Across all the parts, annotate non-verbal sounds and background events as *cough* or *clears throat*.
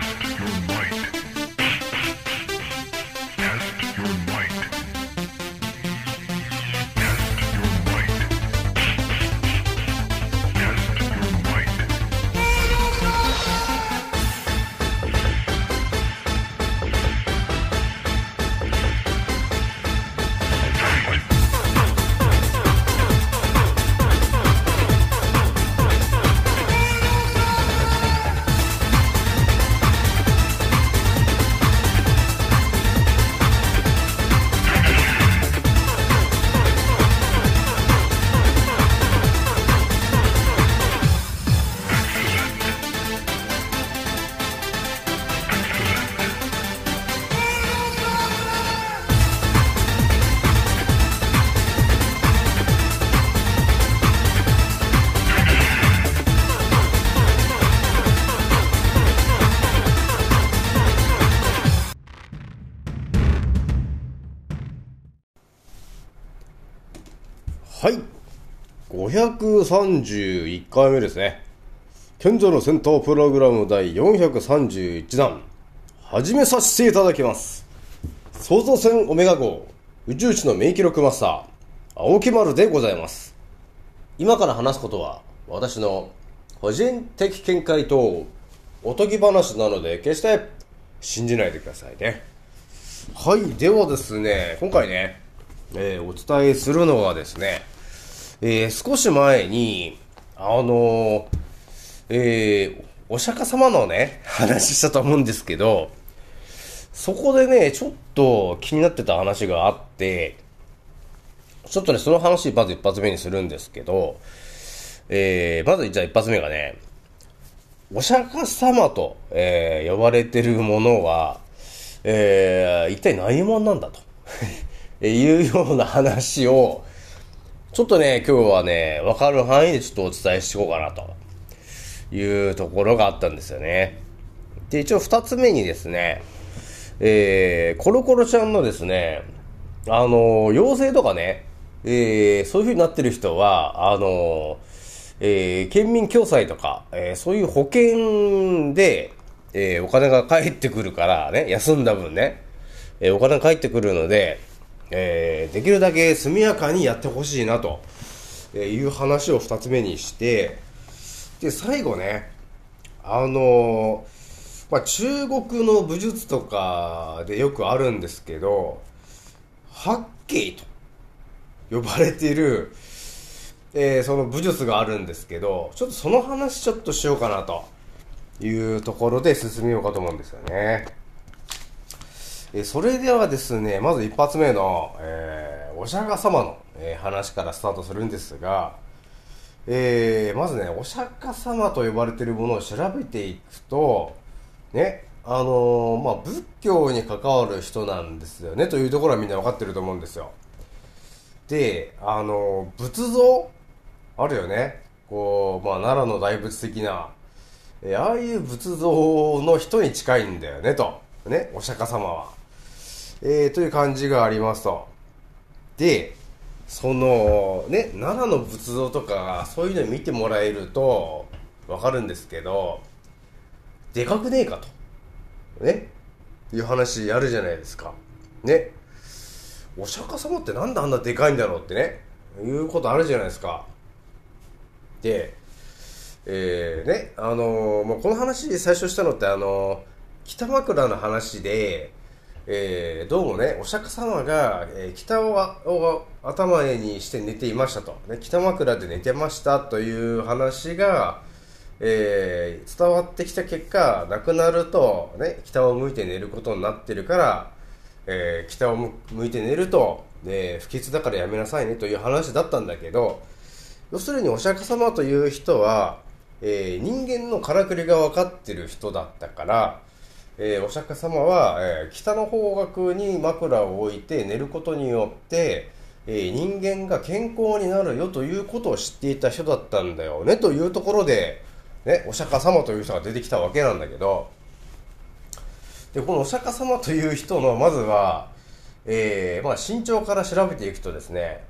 Test your might. はい。531回目ですね。賢者の戦闘プログラム第431弾、始めさせていただきます。創造船オメガ号、宇宙一の名記録マスター、青木丸でございます。今から話すことは、私の個人的見解とおとぎ話なので、決して信じないでくださいね。はい。ではですね、今回ね、えーお伝えするのはですね、えー少し前に、あのーえーお釈迦様のね、*laughs* 話したと思うんですけど、そこでね、ちょっと気になってた話があって、ちょっとね、その話、まず一発目にするんですけど、えーまずじゃあ一発目がね、お釈迦様と、えー呼ばれてるものは、えー一体何者なんだと。*laughs* いうような話を、ちょっとね、今日はね、わかる範囲でちょっとお伝えしていこうかなというところがあったんですよね。で、一応二つ目にですね、えー、コロコロちゃんのですね、あの、陽性とかね、えー、そういう風になってる人は、あの、えー、県民共済とか、えー、そういう保険で、えー、お金が返ってくるからね、休んだ分ね、えーお金が返ってくるので、えーできるだけ速やかにやってほしいなと、いう話を二つ目にして、で、最後ね、あのーまあ、中国の武術とかでよくあるんですけど、八景と呼ばれている、えーその武術があるんですけど、ちょっとその話ちょっとしようかなというところで進めようかと思うんですよね。えそれではですね、まず一発目の、えーお釈迦様の、え話からスタートするんですが、えーまずね、お釈迦様と呼ばれているものを調べていくと、ね、あのーまあ、仏教に関わる人なんですよね、というところはみんな分かってると思うんですよ。で、あのー仏像あるよね。こう、まあ、奈良の大仏的な、えーああいう仏像の人に近いんだよね、と。ね、お釈迦様は。えーという感じがありますと。で、その、ね、奈良の仏像とか、そういうの見てもらえると、わかるんですけど、でかくねえかと。ねいう話あるじゃないですか。ね。お釈迦様ってなんであんなでかいんだろうってね、いうことあるじゃないですか。で、えー、ね、あのーもうこの話最初したのってあのー北枕の話で、えーどうもね、お釈迦様が、えー北を頭にして寝ていましたと。ね、北枕で寝てましたという話が、えー伝わってきた結果、亡くなると、ね、北を向いて寝ることになってるから、えー北を向向いて寝ると、ね、不吉だからやめなさいねという話だったんだけど、要するにお釈迦様という人は、えー人間のからくりが分かってる人だったから、えーお釈迦様は、えー北の方角に枕を置いて寝ることによって、えー人間が健康になるよということを知っていた人だったんだよねというところで、ね、お釈迦様という人が出てきたわけなんだけど、で、このお釈迦様という人の、まずは、えーまあ、身長から調べていくとですね、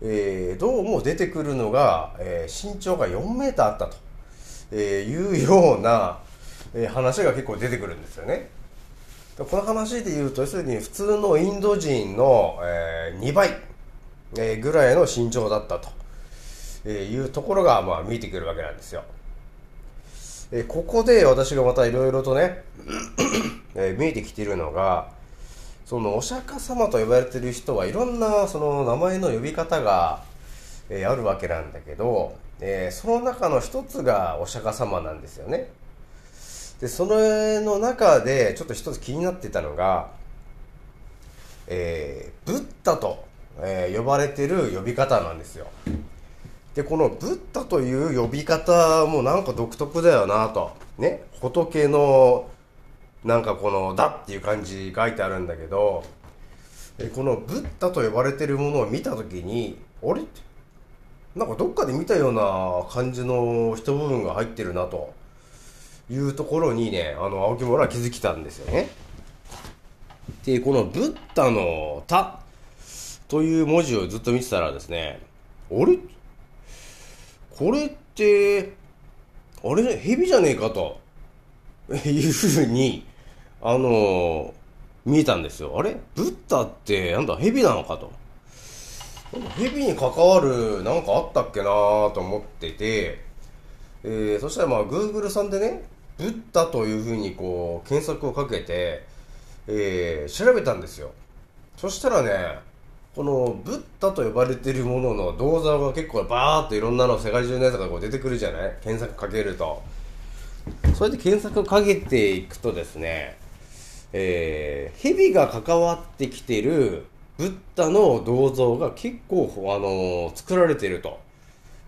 えーどうも出てくるのが、えー身長が4メーターあったと、えーいうような、えー話が結構出てくるんですよね。この話で言うと要するに普通のインド人の、え2倍、えーぐらいの身長だったと、えーいうところが、まあ、見えてくるわけなんですよ。えーここで私がまたいろいろとね、*clears throat* えー見えてきているのがそのお釈迦様と呼ばれている人はいろんなその名前の呼び方が、えーあるわけなんだけど、えーその中の一つがお釈迦様なんですよね。でそれの中でちょっと一つ気になってたのが、えーブッダと、えー呼ばれてる呼び方なんですよ。でこのブッダという呼び方もなんか独特だよなと。ね仏のなんかこの「だ」っていう感じ書いてあるんだけどこのブッダと呼ばれてるものを見た時にあれ？なんかどっかで見たような感じの一部分が入ってるなと。いうところにねあの青木村は気づきたんですよね。でこのブッダの「た」という文字をずっと見てたらですねあれ？これってあれ蛇じゃねえかというふうにあの見えたんですよ。あれ？ブッダってなんだ蛇なのかと。蛇に関わるなんかあったっけなと思ってて、えーそしたらまあ Google さんでねブッダというふうにこう検索をかけて、えー調べたんですよ。そしたらねこのブッダと呼ばれているものの銅像が結構バーっといろんなの世界中のやつがこう出てくるじゃない？検索かけると。それで検索をかけていくとですねえー、蛇が関わってきてるブッダの銅像が結構、あのー作られてると、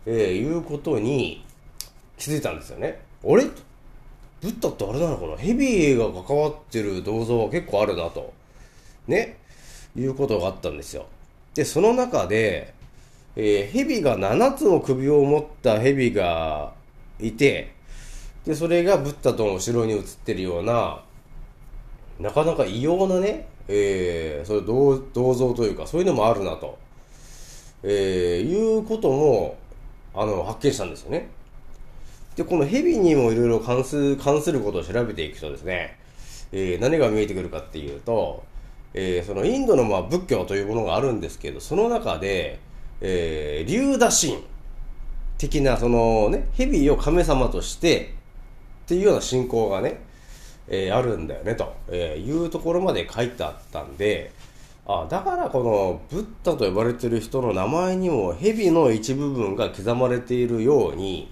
えーいうことに気づいたんですよね。あれ？ブッダってあれなのかな？蛇が関わってる銅像は結構あるなと。ね？いうことがあったんですよ。で、その中で、えー蛇が7つの首を持った蛇がいて、で、それがブッダとの後ろに映ってるような、なかなか異様なね、えー、それ銅銅像というか、そういうのもあるなと、えー、いうことも、あの、発見したんですよね。で、この蛇にもいろいろ関す関することを調べていくとですね、えー何が見えてくるかっていうと、えーそのインドのまあ仏教というものがあるんですけど、その中で、えー、竜打神的な、そのね、蛇を神様として、っていうような信仰がね、えーあるんだよね、と、えーいうところまで書いてあったんで、あだからこのブッダと呼ばれてる人の名前にも蛇の一部分が刻まれているように、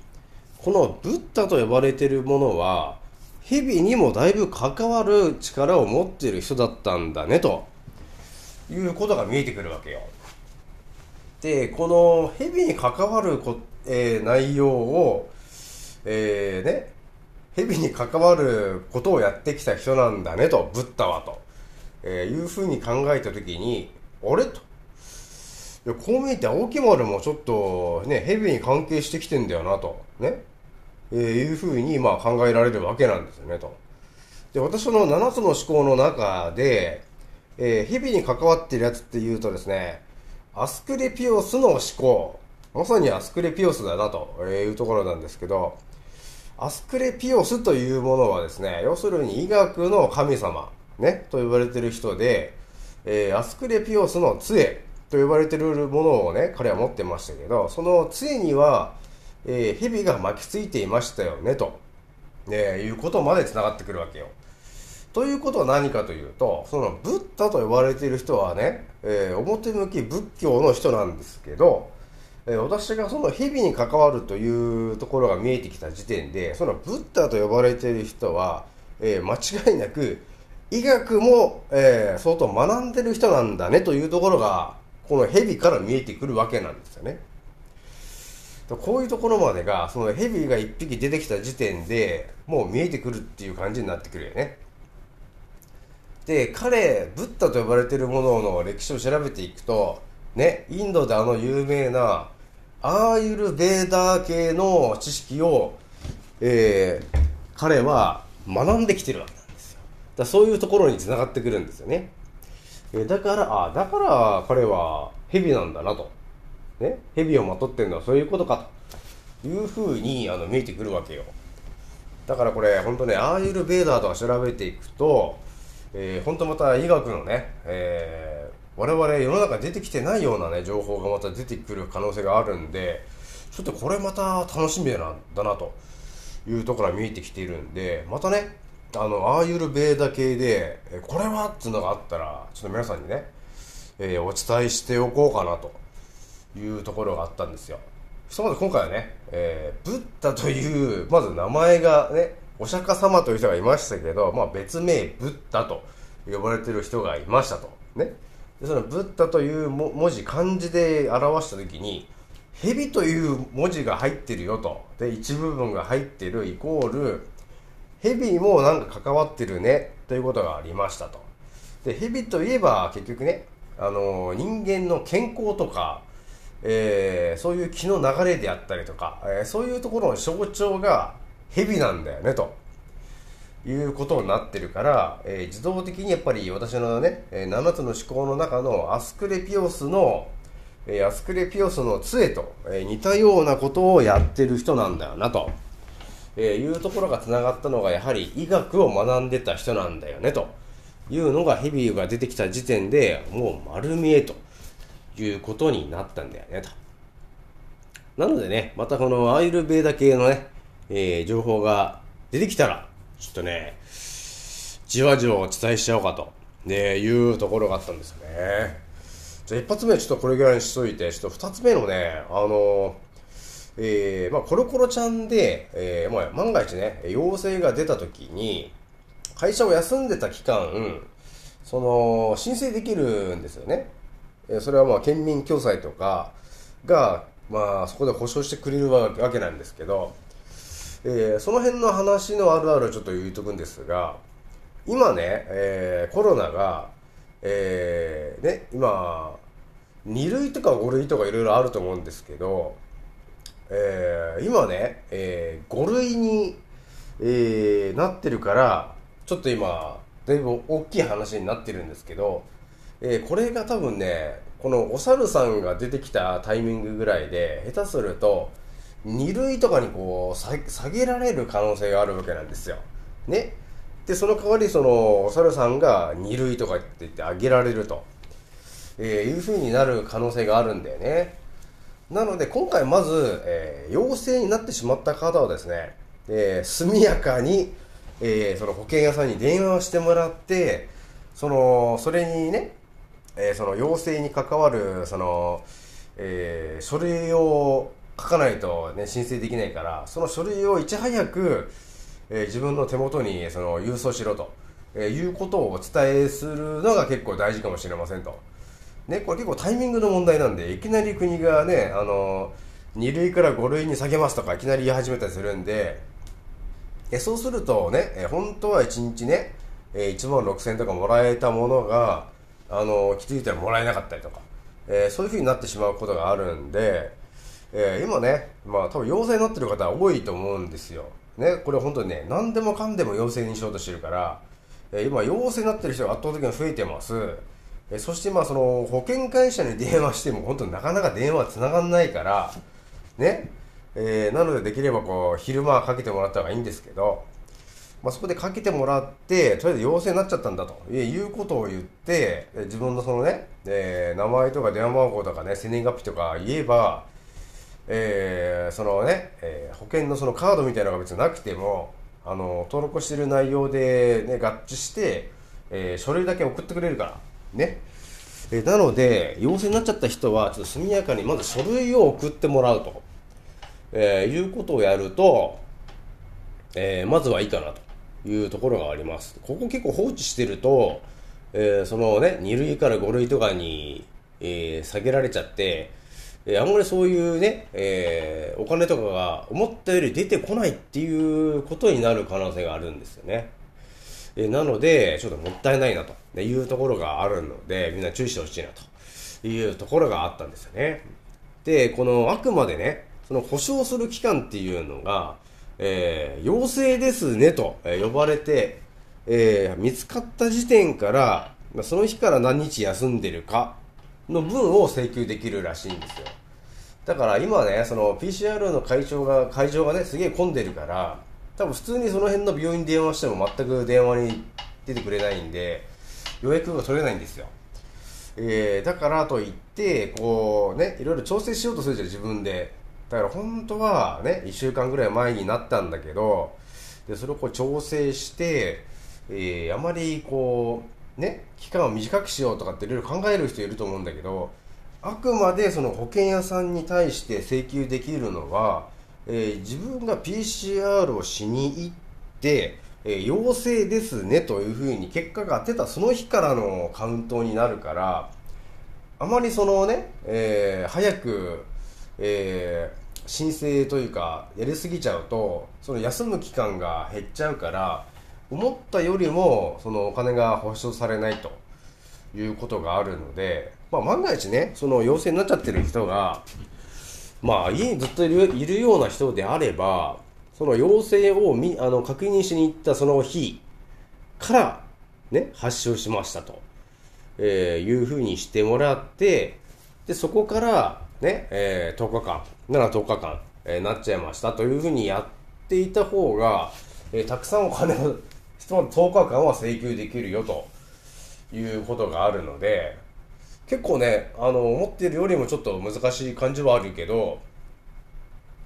このブッダと呼ばれているものは、蛇にもだいぶ関わる力を持っている人だったんだね、ということが見えてくるわけよ。で、この蛇に関わるこ、えー内容を、えーね、蛇に関わることをやってきた人なんだねと、ブッダはと、えーいうふうに考えたときに、あれと。いやこう見えて青木丸もちょっとね、蛇に関係してきてんだよなと、ね、えーいうふうにまあ考えられるわけなんですよねと。で、私の7つの思考の中で、えー蛇に関わってるやつっていうとですね、アスクレピオスの思考、まさにアスクレピオスだなというところなんですけど、アスクレピオスというものはですね、要するに医学の神様、ね、と呼ばれてる人で、えーアスクレピオスの杖と呼ばれてるものをね、彼は持ってましたけど、その杖には、えー蛇が巻きついていましたよね、と、ね、いうことまで繋がってくるわけよ。ということは何かというと、そのブッダと呼ばれている人はね、えー表向き仏教の人なんですけど、えー私がその蛇に関わるというところが見えてきた時点で、そのブッダと呼ばれている人は、えー間違いなく医学も、えー相当学んでる人なんだねというところが、この蛇から見えてくるわけなんですよね。こういうところまでが、その蛇が一匹出てきた時点でもう見えてくるっていう感じになってくるよね。で、彼、ブッダと呼ばれてるものの歴史を調べていくと、ね、インドであの有名な、アーユルベーダー系の知識を、えー彼は学んできてるわけなんですよ。だそういうところに繋がってくるんですよね。えだから、あだから彼は蛇なんだなと。ね、蛇をまとってるのはそういうことかというふうにあの見えてくるわけよ。だからこれ本当ねアーユルベーダーとか調べていくと、えー、本当また医学のね、えー、我々世の中に出てきてないようなね情報がまた出てくる可能性があるんでちょっとこれまた楽しみだなだなというところが見えてきているんでまたねあのアーユルベーダ系でこれはっていうのがあったらちょっと皆さんにね、えー、お伝えしておこうかなというところがあったんですよ。ひとまず今回はね、えー、ブッダというまず名前がねお釈迦様という人がいましたけど、まあ、別名ブッダと呼ばれてる人がいましたと。ね。でそのブッダという文字漢字で表した時に蛇という文字が入ってるよと。で一部分が入ってるイコール蛇もなんか関わってるねということがありましたと。で蛇といえば結局ねあの人間の健康とか、えー、そういう気の流れであったりとか、えー、そういうところの象徴が蛇なんだよねと。いうことになってるから、えー、自動的にやっぱり私のね、7つの思考の中のアスクレピオスのえアスクレピオスの杖と、え似たようなことをやってる人なんだよなと、えいうところがつながったのがやはり医学を学んでた人なんだよねと。いうのがヘビーが出てきた時点でもう丸見えと。いうことになったんだよねと。なのでね、またこのアイルベーダ系のね、えー、情報が出てきたら、ちょっとね、じわじわお伝えしちゃおうかと、ね、いうところがあったんですよね。じゃあ一発目ちょっとこれぐらいにしといて、ちょっと二つ目のね、あのえー、まあ、コロコロちゃんで、えー、まあ、万が一ね、陽性が出た時に、会社を休んでた期間、その、申請できるんですよね。それはまあ、県民共済とかが、まあ、そこで保証してくれるわけなんですけど、えー、その辺の話のあるあるをちょっと言うとくんですが、今ね、えー、コロナが、えー、ね、今、2類とか5類とかいろいろあると思うんですけど、えー、今ね、えー、5類に、えー、なってるから、ちょっと今、だいぶ大きい話になってるんですけど、えー、これが多分ね、このお猿さんが出てきたタイミングぐらいで、下手すると、2類とかにこう、下げられる可能性があるわけなんですよ。ね。で、その代わり、その、お猿さんが2類とかって言ってあげられると。えー、いう風になる可能性があるんだよね。なので今回まず、えー、陽性になってしまった方はですね、えー、速やかに、えー、その保険屋さんに電話をしてもらって、その、それにね、えー、その陽性に関わる、その、えー、書類を書かないとね、申請できないから、その書類をいち早く、えー、自分の手元にその郵送しろと、えー、いうことをお伝えするのが結構大事かもしれませんと。ね、これ結構タイミングの問題なんで、いきなり国がね、あの、2類から5類に下げますとかいきなり言い始めたりするんで、えそうするとね、え本当は1日ね、え1万6000円とかもらえたものが、あの、気づいたらもらえなかったりとか、えー、そういう風になってしまうことがあるんで、えー、今ね、まあ多分陽性になってる方多いと思うんですよ。ね、これ本当にね、何でもかんでも陽性にしようとしてるから、えー、今陽性になってる人が圧倒的に増えてます。えそしてまあその保険会社に電話しても本当になかなか電話つながんないからね、えー、なのでできればこう昼間かけてもらった方がいいんですけど、まあ、そこでかけてもらってとりあえず陽性になっちゃったんだと。いうことを言って自分のそのね、えー、名前とか電話番号とかね生年月日とか言えば、えー、そのね、えー、保険のそのカードみたいなのが別になくてもあの登録してる内容で、ね、合致して、え書類だけ送ってくれるからね。えなので、陽性になっちゃった人は、ちょっと速やかにまず書類を送ってもらうと、えー、いうことをやると、えー、まずはいいかなと。いうところがあります。ここ結構放置してると、えー、そのね、2類から5類とかに、えー、下げられちゃって、えー、あんまりそういうね、えー、お金とかが思ったより出てこないっていうことになる可能性があるんですよね。えなので、ちょっともったいないなというところがあるので、みんな注意してほしいなというところがあったんですよね。で、このあくまでね、その保証する期間っていうのが、えー、陽性ですねと呼ばれて、えー、見つかった時点から、その日から何日休んでるかの分を請求できるらしいんですよ。だから今ね、その PCR の会場が、会場がね、すげえ混んでるから、多分普通にその辺の病院に電話しても全く電話に出てくれないんで予約が取れないんですよえー、だからといってこうねいろいろ調整しようとするじゃん自分でだから本当はね1週間ぐらい前になったんだけどでそれをこう調整して、えーあまりこうね期間を短くしようとかっていろいろ考える人いると思うんだけどあくまでその保険屋さんに対して請求できるのは、えー自分が PCR をしに行って、えー陽性ですねというふうに結果が出たその日からのカウントになるからあまりそのね、えー早く、えー申請というかやりすぎちゃうとその休む期間が減っちゃうから思ったよりもそのお金が保証されないということがあるので、まあ、万が一ねその陽性になっちゃってる人がまあ家にずっといるような人であればその陽性をみあの確認しに行ったその日からね発症しましたと、えーいうふうにしてもらってでそこからね、えー10日間なら10日間、えーなっちゃいましたというふうにやっていた方が、えーたくさんお金をひとまず10日間は請求できるよということがあるので結構ねあの思っているよりもちょっと難しい感じはあるけど、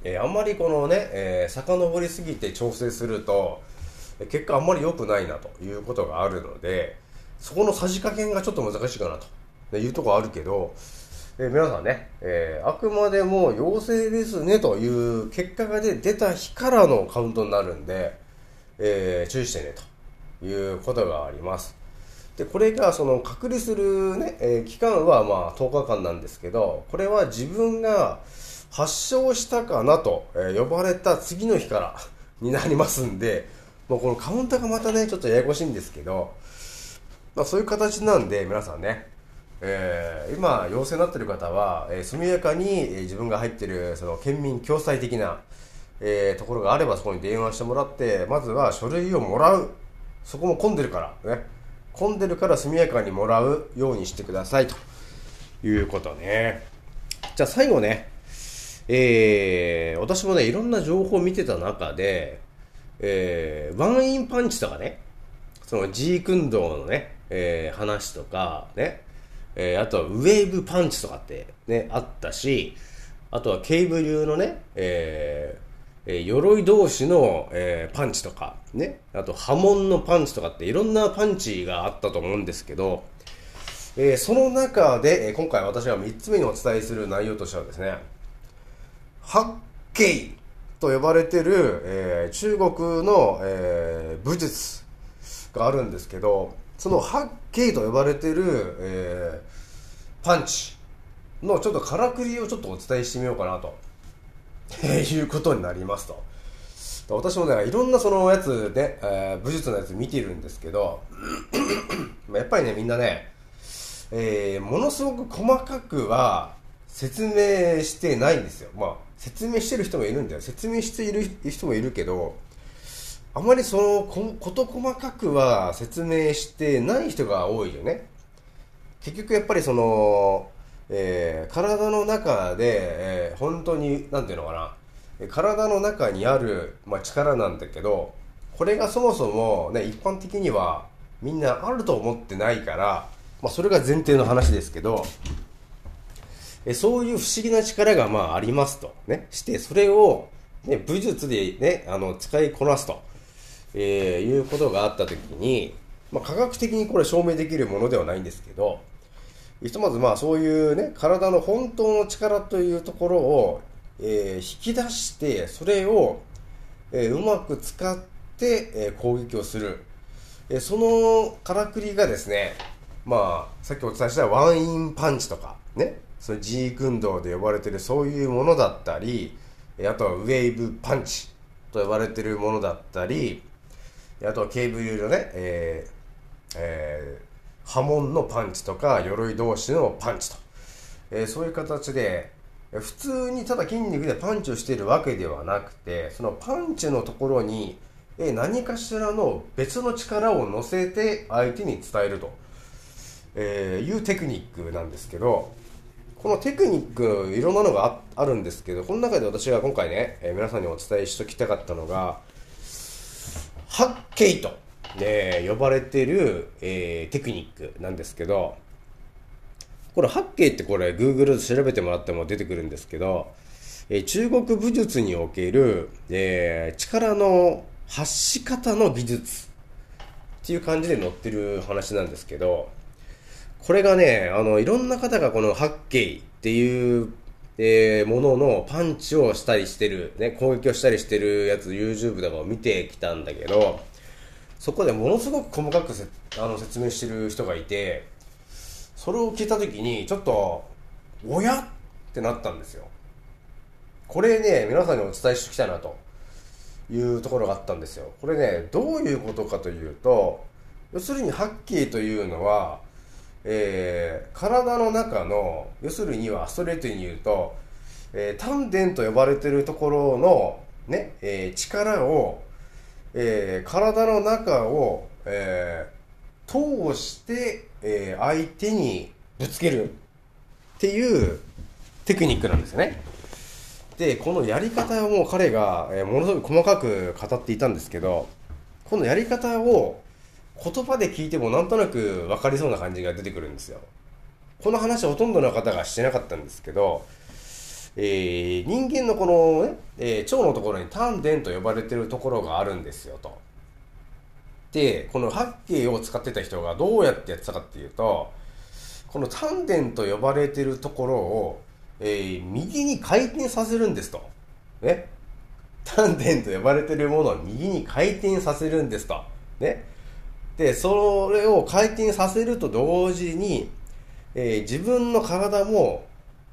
えーあんまりこのね、えー遡りすぎて調整すると結果あんまり良くないなということがあるのでそこのさじ加減がちょっと難しいかなというとこあるけど、えー皆さんね、えーあくまでも陽性ですねという結果が出た日からのカウントになるんで、えー注意してねということがあります。でこれがその隔離する、ねえー期間はまあ10日間なんですけどこれは自分が発症したかなと、え呼ばれた次の日からになりますんでもうこのカウンターがまたねちょっとややこしいんですけど、まあ、そういう形なんで皆さんね、えー今陽性になってる方は、えー速やかに、えー自分が入ってるその県民共済的な、えーところがあればそこに電話してもらってまずは書類をもらう。そこも混んでるからね。混んでるから速やかにもらうようにしてくださいということね。じゃあ最後ね。えー私もねいろんな情報を見てた中で、えーワンインパンチとかね。そのジークンドーのね、えー話とかね、えーあとはウェーブパンチとかってね、あったし、あとはケイブ流のね、えーえー鎧同士の、えーパンチとか、ね、あと波紋のパンチとかっていろんなパンチがあったと思うんですけど、えーその中で、えー今回私が3つ目にお伝えする内容としてはですね、八景と呼ばれてる、えー中国の、えー武術があるんですけどその八景と呼ばれてる、えーパンチのちょっとからくりをちょっとお伝えしてみようかなと、え *laughs* ーいうことになりますと私もねいろんなそのやつね、えー武術のやつ見てるんですけど *clears throat* やっぱりねみんなねえーものすごく細かくは説明してないんですよ。まあ、説明してる人もいるんだよ。説明している人もいるけど、あまりそのこ、こと細かくは説明してない人が多いよね。結局やっぱりその、えー体の中で、えー本当に、なんていうのかな、体の中にある、まあ、力なんだけど、これがそもそもね、一般的にはみんなあると思ってないから、まあ、それが前提の話ですけど、えそういう不思議な力がまあありますと。ね。して、それを、ね、武術でね、あの、使いこなすと、えーいうことがあったときに、まあ、科学的にこれ証明できるものではないんですけど、ひとまずまあそういうね、体の本当の力というところを、えー引き出して、それを、えーうまく使って、えー攻撃をする。えーそのからくりがですね、まあ、さっきお伝えしたワンインパンチとか、ね、そのジークンドーで呼ばれてるそういうものだったり、あとはウェーブパンチと呼ばれてるものだったり、あとはケーブルのね、えーえー波紋のパンチとか鎧同士のパンチと、えーそういう形で普通にただ筋肉でパンチをしているわけではなくてそのパンチのところに、えー何かしらの別の力を乗せて相手に伝えると、えーいうテクニックなんですけどこのテクニックいろんなのがあるんですけどこの中で私が今回ね、え皆さんにお伝えしときたかったのがハッケイと、ね、呼ばれてる、えーテクニックなんですけど、これ、ハッケイってこれ、Google で調べてもらっても出てくるんですけど、えー中国武術における、えー力の発し方の技術っていう感じで載ってる話なんですけど、これがね、あの、いろんな方がこのハッケイっていう、えーもののパンチをしたりしてる、ね、攻撃をしたりしてるやつ YouTube とかを見てきたんだけど、そこでものすごく細かくせあの説明してる人がいて、それを聞いたときに、ちょっと、おや？ってなったんですよ。これね、皆さんにお伝えしてきたなというところがあったんですよ。これね、どういうことかというと、要するにハッキーというのは、えー体の中の、要するにはストレートに言うと、えー丹田と呼ばれてるところの、ね、えー力を、えー体の中を、えー通して、えー相手にぶつけるっていうテクニックなんですよね。で、このやり方をもう彼が、えーものすごく細かく語っていたんですけど、このやり方を言葉で聞いてもなんとなく分かりそうな感じが出てくるんですよ。この話ほとんどの方がしてなかったんですけど、えー人間のこのね、えー腸のところに丹田と呼ばれてるところがあるんですよと。で、この八景を使ってた人がどうやってやってたかっていうと、この丹田と呼ばれてるところを、えー右に回転させるんですと。ね。丹田と呼ばれてるものを右に回転させるんですと。ね。で、それを回転させると同時に、えー自分の体も、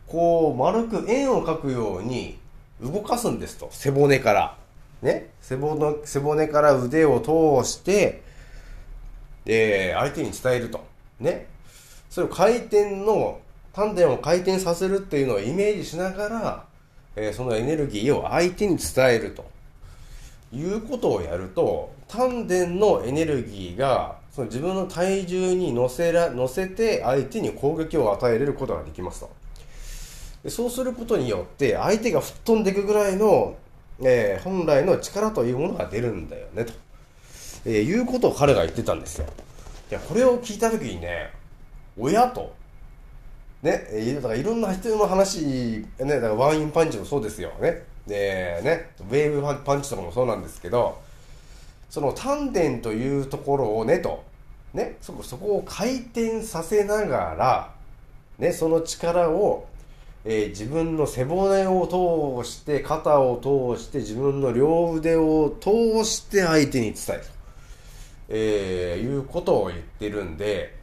こう、丸く円を描くように動かすんですと。背骨から。ね。背骨背骨から腕を通して、えー相手に伝えると。ね。それを回転の、丹田を回転させるっていうのをイメージしながら、えーそのエネルギーを相手に伝えると。いうことをやると、丹田のエネルギーが、その自分の体重に乗せら、乗せて相手に攻撃を与えれることができますと。でそうすることによって、相手が吹っ飛んでいくぐらいの、えー本来の力というものが出るんだよね、と、えーいうことを彼が言ってたんですよ。いや、これを聞いたときにね、親と、ね、だからいろんな人の話、ね、だからワインパンチもそうですよね。で、ね、ウェーブパンチとかもそうなんですけど、その丹田というところをね、と、ね、そこ、そこを回転させながら、ね、その力を、えー自分の背骨を通して、肩を通して、自分の両腕を通して相手に伝えると、えーいうことを言ってるんで、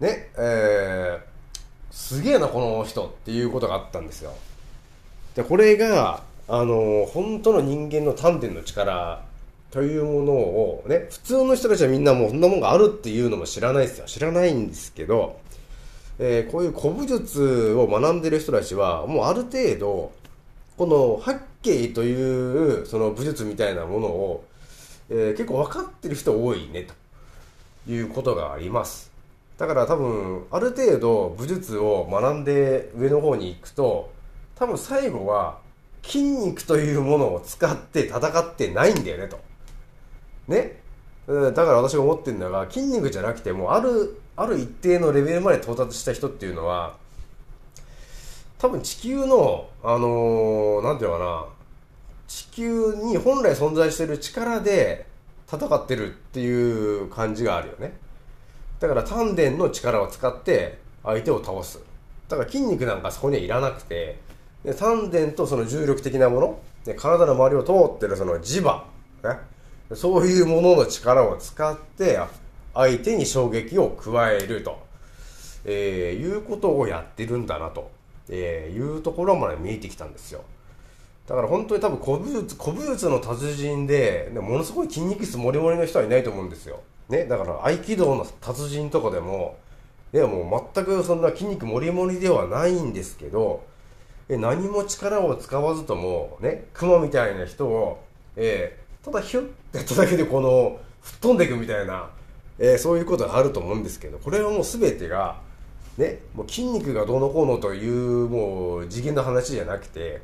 ね、えー、すげえな、この人っていうことがあったんですよ。で、これが、あの、本当の人間の丹田の力というものをね、普通の人たちはみんなもうそんなもんがあるっていうのも知らないですよ。知らないんですけど、えーこういう古武術を学んでる人たちは、もうある程度、この八景というその武術みたいなものを、えー結構分かってる人多いね、ということがあります。だから多分、ある程度武術を学んで上の方に行くと、多分最後は筋肉というものを使って戦ってないんだよね、と。ね。だから私が思ってるのが、筋肉じゃなくても、ある、ある一定のレベルまで到達した人っていうのは、多分地球の、あのーていうのかな、地球に本来存在してる力で戦ってるっていう感じがあるよね。だから丹田の力を使って相手を倒す。だから筋肉なんかそこにはいらなくて、で丹田とその重力的なもの、で体の周りを通ってるその磁場、ね、そういうものの力を使って相手に衝撃を加えると、えーいうことをやってるんだなと、えーいうところまで見えてきたんですよ。だから本当に多分古武術、古武術の達人で、でものすごい筋肉質もりもりの人はいないと思うんですよ。ね、だから合気道の達人とかでも、ね、もう全くそんな筋肉もりもりではないんですけど、え何も力を使わずとも、ね、熊みたいな人を、えーただヒュッてやっただけでこの、吹っ飛んでいくみたいな、えーそういうことがあると思うんですけど、これはもう全てが、ね、もう筋肉がどうのこうのというもう次元の話じゃなくて、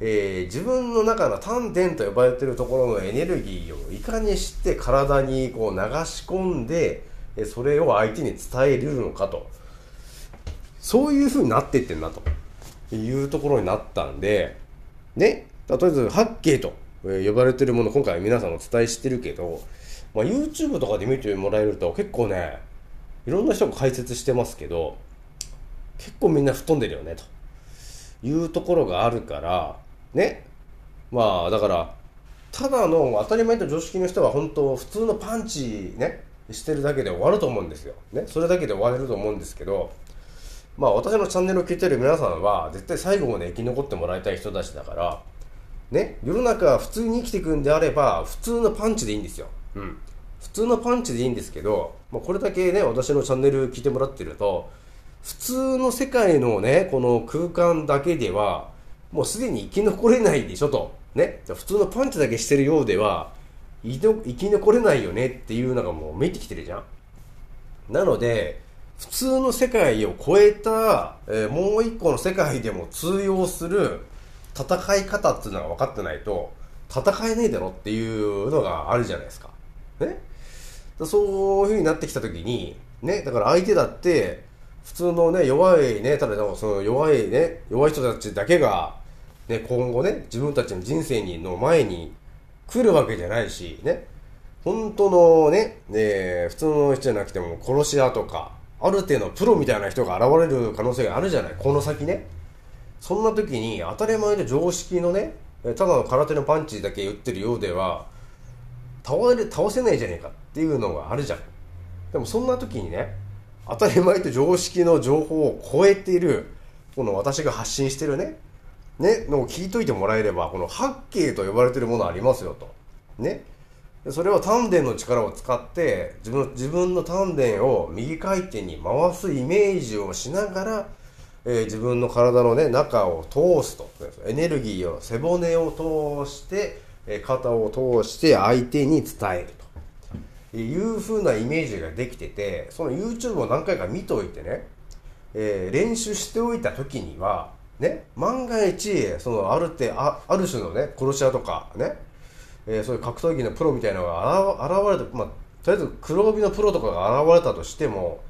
えー自分の中の丹田と呼ばれてるところのエネルギーをいかにして体にこう流し込んで、それを相手に伝えれるのかと。そういう風になっていってんなというところになったんで、ね、とりあえず八景とえー呼ばれてるもの、今回皆さんお伝えしてるけど、まあ、YouTube とかで見てもらえると結構ね、いろんな人が解説してますけど、結構みんな吹っ飛んでるよね、というところがあるから、ね。まあ、だから、ただの当たり前と常識の人は本当普通のパンチね、してるだけで終わると思うんですよ。ね。それだけで終われると思うんですけど、まあ私のチャンネルを聞いてる皆さんは絶対最後まで生き残ってもらいたい人たちだから、ね、世の中は普通に生きていくんであれば普通のパンチでいいんですよ。うん。普通のパンチでいいんですけど、まあ、これだけね、私のチャンネル聞いてもらってると、普通の世界のね、この空間だけでは、もうすでに生き残れないでしょと。ね。普通のパンチだけしてるようでは、生き残れないよねっていうのがもう見えてきてるじゃん。なので、普通の世界を超えた、えーもう一個の世界でも通用する戦い方っていうのが分かってないと、戦えねえだろっていうのがあるじゃないですか。ね？そういう風になってきた時に、ね、だから相手だって、普通のね、弱いね、ただその弱いね、弱い人たちだけが、ね、今後ね、自分たちの人生にの前に来るわけじゃないし、ね、本当のね、ね普通の人じゃなくても殺し屋とか、ある程度プロみたいな人が現れる可能性があるじゃない、この先ね。そんな時に当たり前で常識のね、ただの空手のパンチだけ打ってるようでは、倒れ、倒せないじゃねえかっていうのがあるじゃん。でもそんな時にね、当たり前と常識の情報を超えている、この私が発信してるね、ね、のを聞いといてもらえれば、この八景と呼ばれてるものありますよと。ね。それは丹田の力を使って自分自分の丹田を右回転に回すイメージをしながら、えー自分の体の、ね、中を通すと。エネルギーを背骨を通して、えー肩を通して相手に伝えると。いう風なイメージができててその YouTube を何回か見といてね、えー練習しておいた時にはね万が一そのあるってあある種のね殺し屋とかねえそういう格闘技のプロみたいなのが現れた、まあ、とりあえず黒帯のプロとかが現れたとしても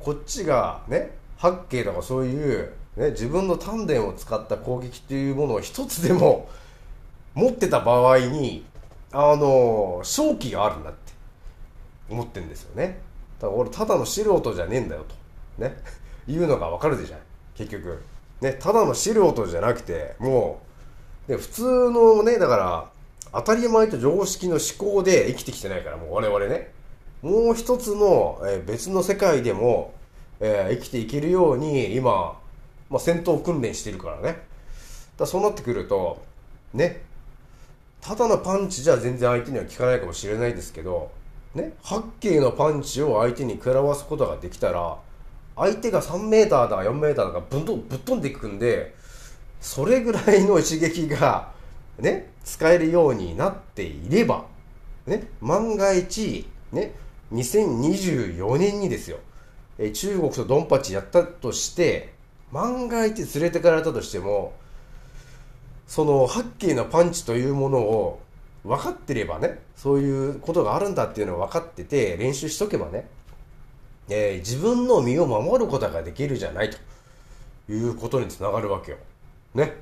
こっちがね八景とかそういう、ね、自分の丹田を使った攻撃っていうものを一つでも *laughs* 持ってた場合にあの勝機があるんだって思ってんですよね。だから俺ただの素人じゃねえんだよと。ね。*laughs* いうのがわかるでしょ。結局。ねただの素人じゃなくてもうで普通のねだから当たり前と常識の思考で生きてきてないからもう我々ね。もう一つの、え別の世界でも、えー生きていけるように今、まあ、戦闘訓練してるからね。だからそうなってくるとね。ただのパンチじゃ全然相手には効かないかもしれないですけどね。八景のパンチを相手に食らわすことができたら相手が3メーターだ4メーターだかぶんとぶっ飛んでいくんでそれぐらいの一撃がね。使えるようになっていればね。万が一ね。2024年にですよ。え中国とドンパチやったとして万が一連れてかれたとしてもそのハッキーのパンチというものを分かってればねそういうことがあるんだっていうのを分かってて練習しとけばね、えー自分の身を守ることができるじゃないということにつながるわけよ。ね。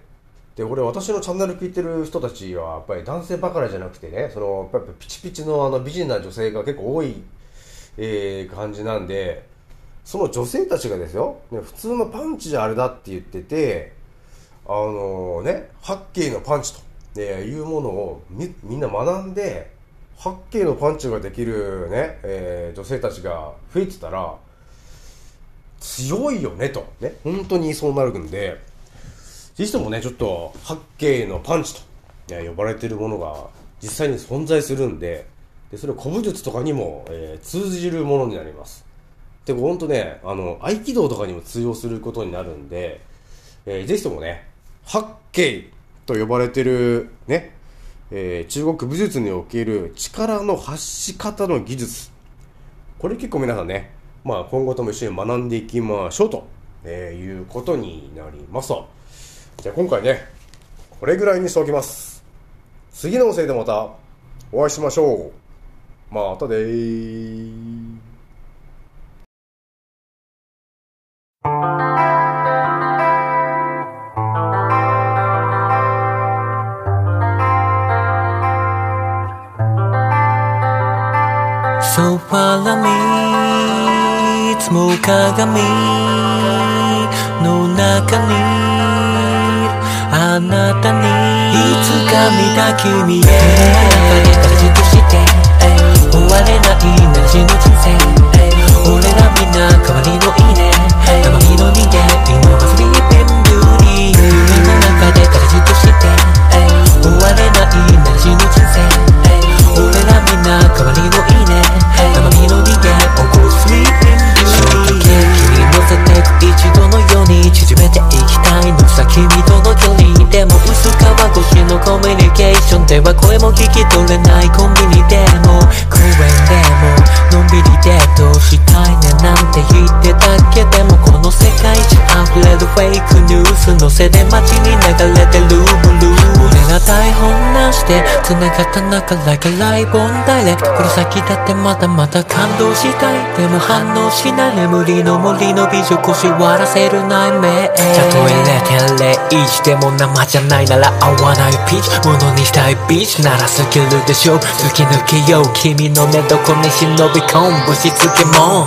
で俺私のチャンネル聞いてる人たちはやっぱり男性ばかりじゃなくてねそのやっぱピチピチのあの美人な女性が結構多い、えー感じなんでその女性たちがですよ、ね、普通のパンチじゃあれだって言っててあのね八景のパンチと、えーいうものをみみんな学んで八景のパンチができるね、えー女性たちが増えてたら強いよねとね本当にそうなるんでぜひともねちょっと八景のパンチと、え呼ばれてるものが実際に存在するんででそれを古武術とかにも、えー通じるものになります。でも本当ねあの合気道とかにも通用することになるんで、えーぜひともね八景と呼ばれてるね、えー中国武術における力の発し方の技術これ結構皆さんね、まあ、今後とも一緒に学んでいきましょうと、えーいうことになります。じゃあ今回ね、これぐらいにしておきます。次の音声でまたお会いしましょう。またでー。そばらみいつも鏡の中にあなたにいつか見た君へ。がないコンビニでも公園でものんびりデートしたいねなんて言ってたけでもこの世界中溢れるフェイクニュースのせで街に流れてるブルー。俺が台本なしで繋がった中 like a live on direct これ先だってまだまだ感動したい。でも反応しない眠りの森の美女腰割らせる内面たとえ0.01でも生じゃないなら合わない。ピーチものにしたいビーチならスキルでしょ。突き抜けよう。君の寝床に忍び込む。ぶしつけも